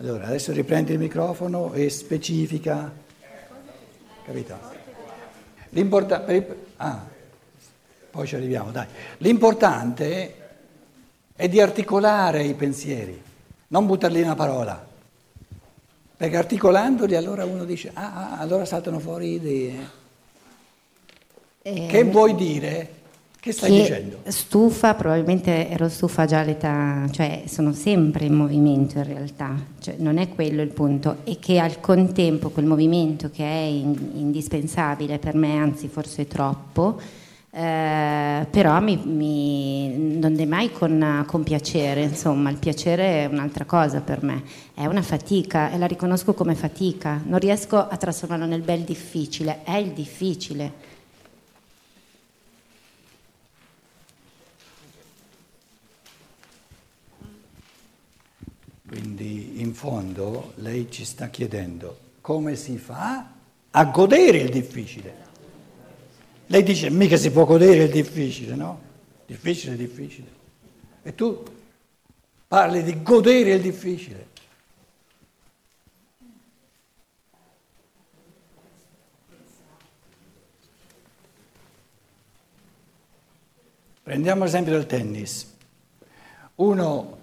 Allora, adesso riprendi il microfono e specifica. Capito? L'importante. Ah, poi ci arriviamo, dai. L'importante è di articolare i pensieri, non buttarli in una parola. Perché articolandoli allora uno dice, ah, ah allora saltano fuori idee. Eh, che vuoi dire? Che stai che dicendo? Stufa, probabilmente ero stufa già all'età, cioè sono sempre in movimento in realtà, cioè, non è quello il punto, e che al contempo quel movimento che è in, indispensabile per me, anzi forse troppo, eh, però mi, mi, non è mai con, con, piacere, insomma, il piacere è un'altra cosa per me, è una fatica e la riconosco come fatica, non riesco a trasformarlo nel bel difficile, è il difficile Quindi in fondo lei ci sta chiedendo come si fa a godere il difficile. Lei dice mica si può godere il difficile, no? Difficile, difficile. E tu parli di godere il difficile. Prendiamo l'esempio del tennis. Uno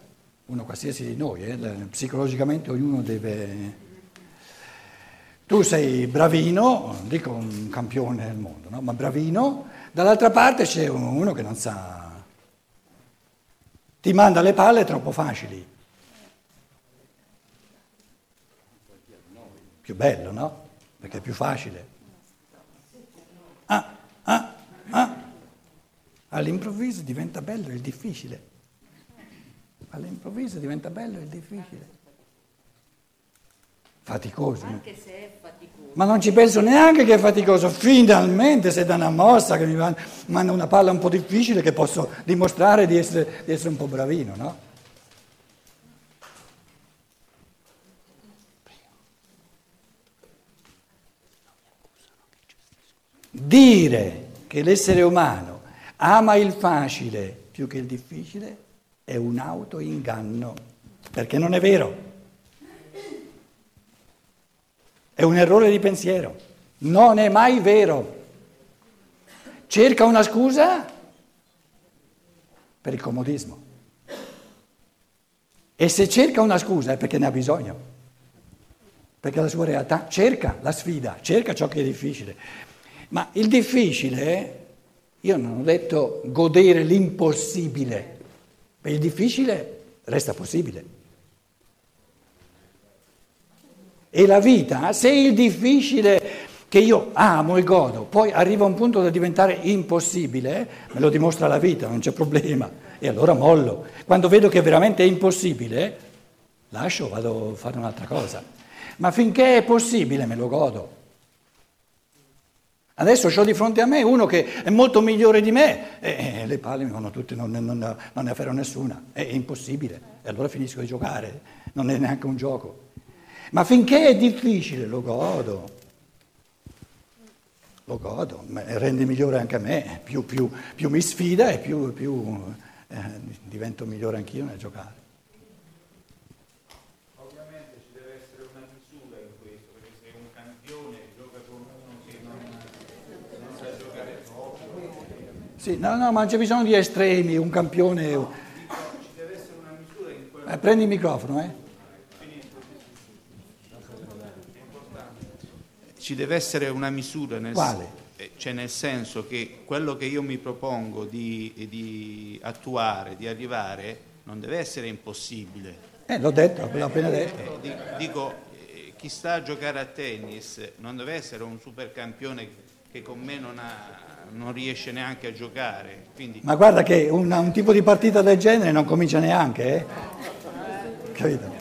uno qualsiasi di noi, eh, psicologicamente ognuno deve... Tu sei bravino, dico un campione del mondo, no? ma bravino, dall'altra parte c'è uno che non sa, ti manda le palle troppo facili. Più bello, no? Perché è più facile. Ah, ah, ah. All'improvviso diventa bello il difficile all'improvviso diventa bello e difficile. Faticoso. Anche se è faticoso. Ma non ci penso neanche che è faticoso. Finalmente se da una mossa che mi manda una palla un po' difficile che posso dimostrare di essere, di essere un po' bravino, no? Dire che l'essere umano ama il facile più che il difficile è un autoinganno, perché non è vero. È un errore di pensiero, non è mai vero. Cerca una scusa per il comodismo. E se cerca una scusa è perché ne ha bisogno, perché la sua realtà cerca la sfida, cerca ciò che è difficile. Ma il difficile, io non ho detto godere l'impossibile, per il difficile resta possibile. E la vita, se il difficile che io amo e godo, poi arriva a un punto da diventare impossibile, me lo dimostra la vita, non c'è problema, e allora mollo. Quando vedo che veramente è impossibile, lascio, vado a fare un'altra cosa. Ma finché è possibile me lo godo. Adesso ho di fronte a me uno che è molto migliore di me e le palle mi vanno tutte, non, non, non ne afferro nessuna, è impossibile. E allora finisco di giocare, non è neanche un gioco. Ma finché è difficile lo godo, lo godo, rende migliore anche a me, più, più, più mi sfida e più, più eh, divento migliore anch'io nel giocare. Sì, no, no, ma non c'è bisogno di estremi, un campione. No, ci deve essere una misura in cui... Eh, prendi il microfono, eh. Ci deve essere una misura nel, Quale? Cioè nel senso che quello che io mi propongo di, di attuare, di arrivare, non deve essere impossibile. Eh, l'ho detto, l'ho appena detto. Eh, dico, eh, chi sta a giocare a tennis non deve essere un supercampione che con me non ha non riesce neanche a giocare. Quindi... Ma guarda che un, un, tipo di partita del genere non comincia neanche, eh? Capito?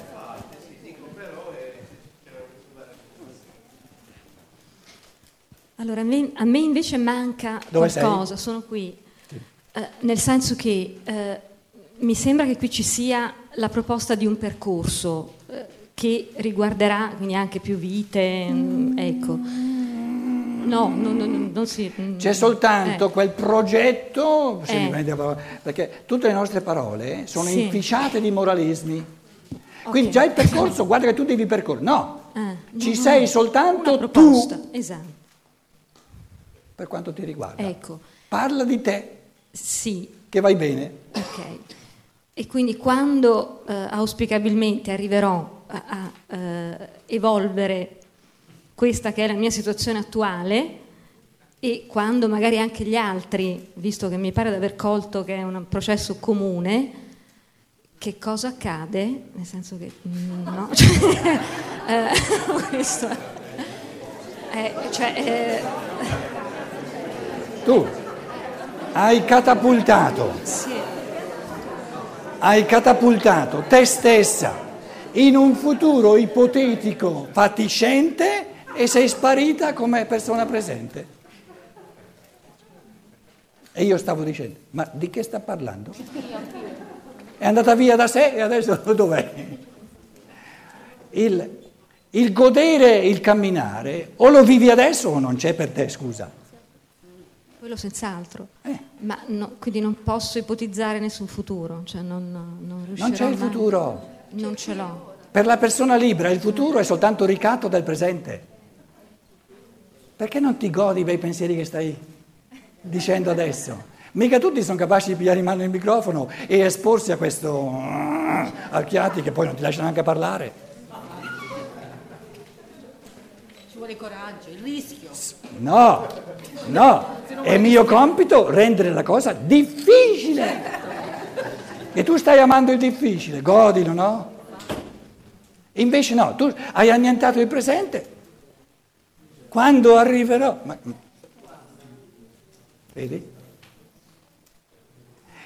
Allora, a me, a me invece manca Dove qualcosa, sei? sono qui, eh, nel senso che eh, mi sembra che qui ci sia la proposta di un percorso eh, che riguarderà quindi anche più vite, mm, ecco. No, no, no, non si... Mm. C'è soltanto eh. quel progetto, eh. perché tutte le nostre parole sono sì. inficiate di moralismi. Quindi già il percorso, guarda che tu devi percorrere. No, Ah, ci sei soltanto tu Esatto, per quanto ti riguarda. ecco, Parla di te, sì, che vai bene. ok. E quindi quando eh, auspicabilmente arriverò a, a, eh, evolvere questa che è la mia situazione attuale e quando magari anche gli altri, visto che mi pare di aver colto che è un processo comune, che cosa accade? Nel senso che mm, no, cioè, eh, questo è, cioè, eh, Tu hai catapultato, sì, hai catapultato te stessa in un futuro ipotetico fatiscente e sei sparita come persona presente. E io stavo dicendo, ma di che sta parlando? È andata via da sé e adesso dov'è? Il, il godere, il camminare, o lo vivi adesso o non c'è per te, scusa. quello senz'altro. Eh. Ma no, quindi non posso ipotizzare nessun futuro, cioè non, non riuscirò Non c'è il futuro. Non ce l'ho. Per la persona libera il futuro è soltanto ricatto del presente. Perché non ti godi i bei pensieri che stai dicendo adesso? Mica tutti sono capaci di pigliare in mano il microfono e esporsi a questo archiati che poi non ti lasciano neanche parlare. Ci vuole coraggio, il rischio. No, no, è mio compito rendere la cosa difficile. E tu stai amando il difficile, godilo, no? Invece no, tu hai annientato il presente. Quando arriverò... Ma... Vedi?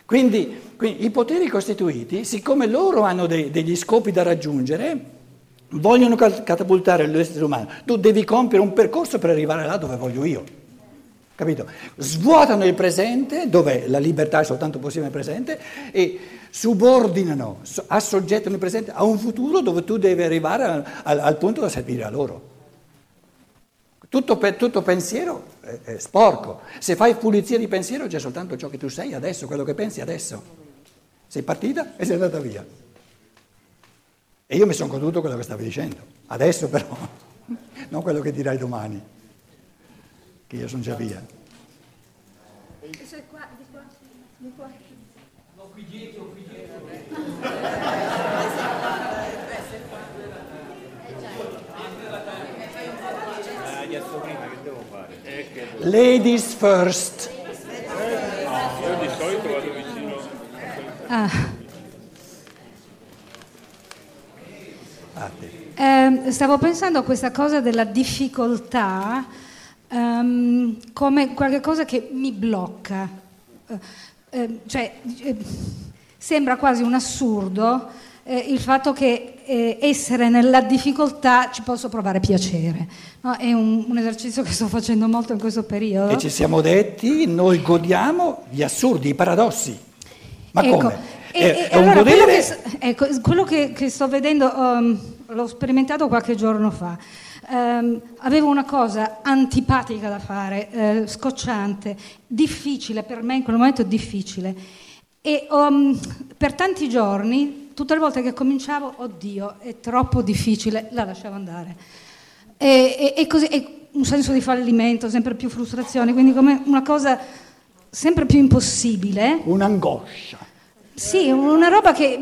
Quindi, quindi i poteri costituiti, siccome loro hanno dei- degli scopi da raggiungere, vogliono cat- catapultare l'essere umano. Tu devi compiere un percorso per arrivare là dove voglio io. Capito? Svuotano il presente, dove la libertà è soltanto possibile nel presente, e subordinano, so- assoggettano il presente a un futuro dove tu devi arrivare al- al punto da servire a loro. Tutto, pe- tutto pensiero è, è sporco. Se fai pulizia di pensiero c'è soltanto ciò che tu sei adesso, quello che pensi adesso. Sei partita e sei andata via. E io mi sono goduto quello che stavi dicendo. Adesso però, non quello che dirai domani, che io sono già via. Ladies first. Io di solito vado vicino. Ah, ehm, stavo pensando a questa cosa della difficoltà ehm, come qualcosa che mi blocca. Eh, eh, cioè, eh, sembra quasi un assurdo eh, il fatto che eh, essere nella difficoltà ci posso provare piacere. no? È un, un esercizio che sto facendo molto in questo periodo. E ci siamo detti, noi godiamo gli assurdi, i paradossi. Ma Ecco, come? e- è, e è un allora quello godere... che, s- ecco, quello che, che sto vedendo, um, l'ho sperimentato qualche giorno fa. Ehm, avevo una cosa antipatica da fare, eh, scocciante, difficile, per me in quel momento difficile. E um, per tanti giorni, tutte le volte che cominciavo, oddio, è troppo difficile, la lasciavo andare. E, e- e così, e un senso di fallimento, sempre più frustrazione, quindi come una cosa sempre più impossibile. Un'angoscia. Sì, una roba che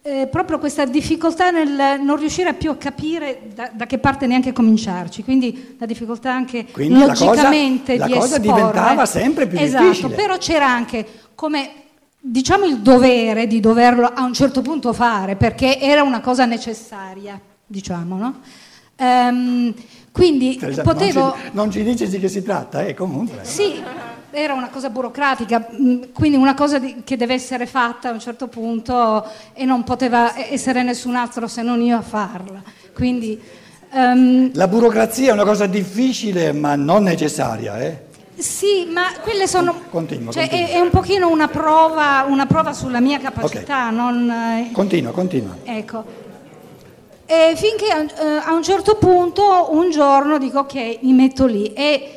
eh, proprio questa difficoltà nel non riuscire più a capire da, da che parte neanche cominciarci, quindi la difficoltà anche Quindi la cosa- logicamente la di cosa esporre. diventava sempre più esatto, difficile. però c'era anche come diciamo il dovere di doverlo a un certo punto fare perché era una cosa necessaria, diciamo, no? Ehm, quindi Esatto, potevo Non ci, non ci dici di che si tratta, eh, comunque. sì, era una cosa burocratica, mh, quindi una cosa di- che deve essere fatta a un certo punto e non poteva essere nessun altro se non io a farla. Quindi ehm, La burocrazia è una cosa difficile ma non necessaria, eh? Sì, ma quelle sono... Continua, cioè, continua. È, è un pochino una prova, una prova sulla mia capacità, non... eh, Continua, continua. Ecco. E finché a, eh, a un certo punto, un giorno, dico ok, mi metto lì. E-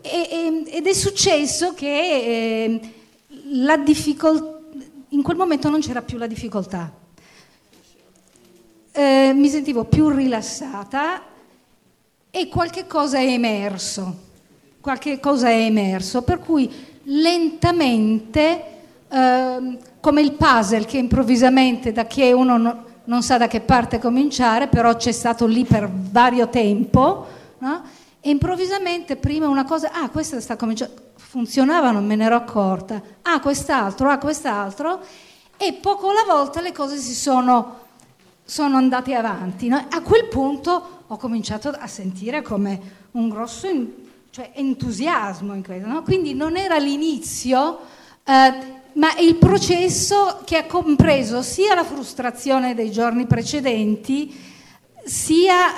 e- ed è successo che eh, la difficoltà, in quel momento non c'era più la difficoltà. eh, mi sentivo più rilassata e qualche cosa è emerso, qualche cosa è emerso, per cui lentamente, eh, come il puzzle che improvvisamente da che uno no, non sa da che parte cominciare, però c'è stato lì per vario tempo, no? e improvvisamente prima una cosa, ah questa sta cominciando, funzionava, non me ne ero accorta, ah quest'altro, ah quest'altro, e poco alla volta le cose si sono, sono andate avanti. No? A quel punto ho cominciato a sentire come un grosso cioè, entusiasmo in questo, no? quindi non era l'inizio, eh, ma il processo che ha compreso sia la frustrazione dei giorni precedenti, sia,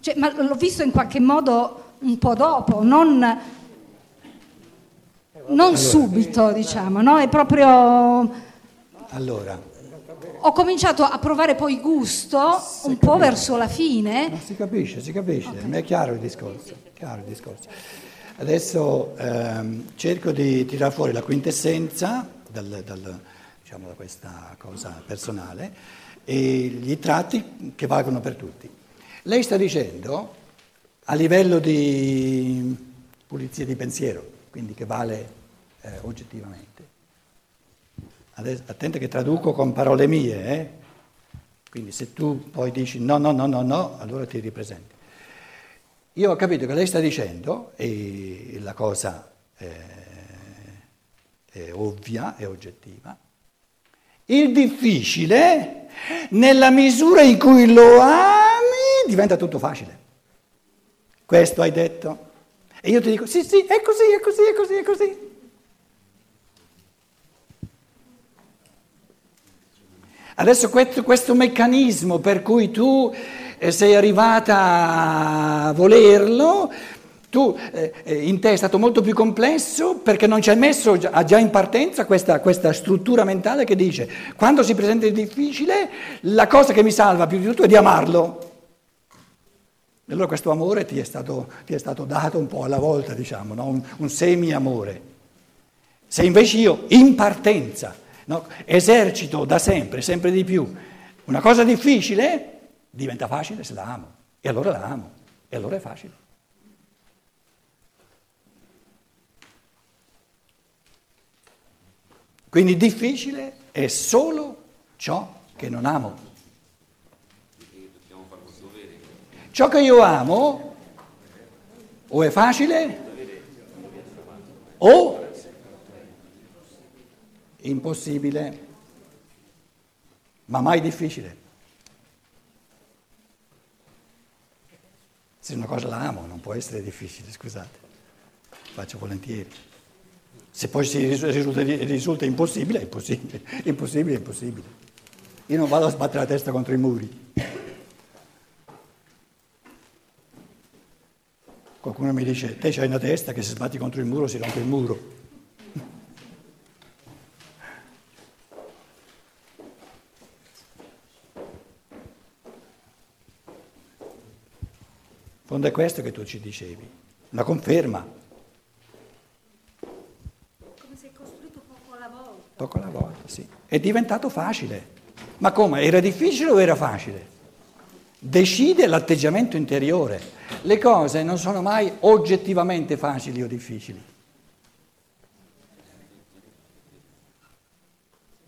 cioè, ma l'ho visto in qualche modo un po' dopo, non, non subito, diciamo, no? È proprio... Allora, ho cominciato a provare poi gusto un si po' capisce. verso la fine. No, si capisce, si capisce, okay. è chiaro il discorso. Chiaro il discorso. Adesso ehm, cerco di tirare fuori la quintessenza dal, dal, diciamo, da questa cosa personale e gli tratti che valgono per tutti. Lei sta dicendo a livello di pulizia di pensiero, quindi che vale eh, oggettivamente. Adesso, attenta che traduco con parole mie, eh? quindi se tu poi dici no, no, no, no, no, allora ti ripresenti. Io ho capito che lei sta dicendo, e la cosa è, è ovvia, è oggettiva, il difficile, nella misura in cui lo ami, diventa tutto facile. Questo hai detto. E io ti dico, sì, sì, è così, è così, è così, è così. Adesso questo, questo, meccanismo per cui tu eh, sei arrivata a volerlo, tu, eh, in te è stato molto più complesso perché non ci hai messo già in partenza questa, questa, struttura mentale che dice quando si presenta il difficile la cosa che mi salva più di tutto è di amarlo. E allora questo amore ti è stato, ti è stato dato un po' alla volta, diciamo, no? un, un semi-amore. Se invece io in partenza No? Esercito da sempre, sempre di più. Una cosa difficile diventa facile se la amo. E allora la amo. E allora è facile. Quindi difficile è solo ciò che non amo. Ciò che io amo o è facile o impossibile, ma mai difficile. Se una cosa la amo non può essere difficile, scusate, faccio volentieri. Se poi risulta, risulta impossibile, è impossibile, impossibile, è impossibile. Io non vado a sbattere la testa contro i muri. Qualcuno mi dice, te c'hai una testa che se sbatti contro il muro si rompe il muro. Fondo è questo che tu ci dicevi, una conferma. Come sei costruito poco alla volta. Poco alla volta, sì. È diventato facile. Ma come? Era difficile o era facile? Decide l'atteggiamento interiore. Le cose non sono mai oggettivamente facili o difficili.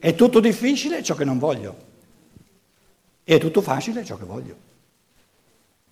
È tutto difficile ciò che non voglio. E è tutto facile ciò che voglio.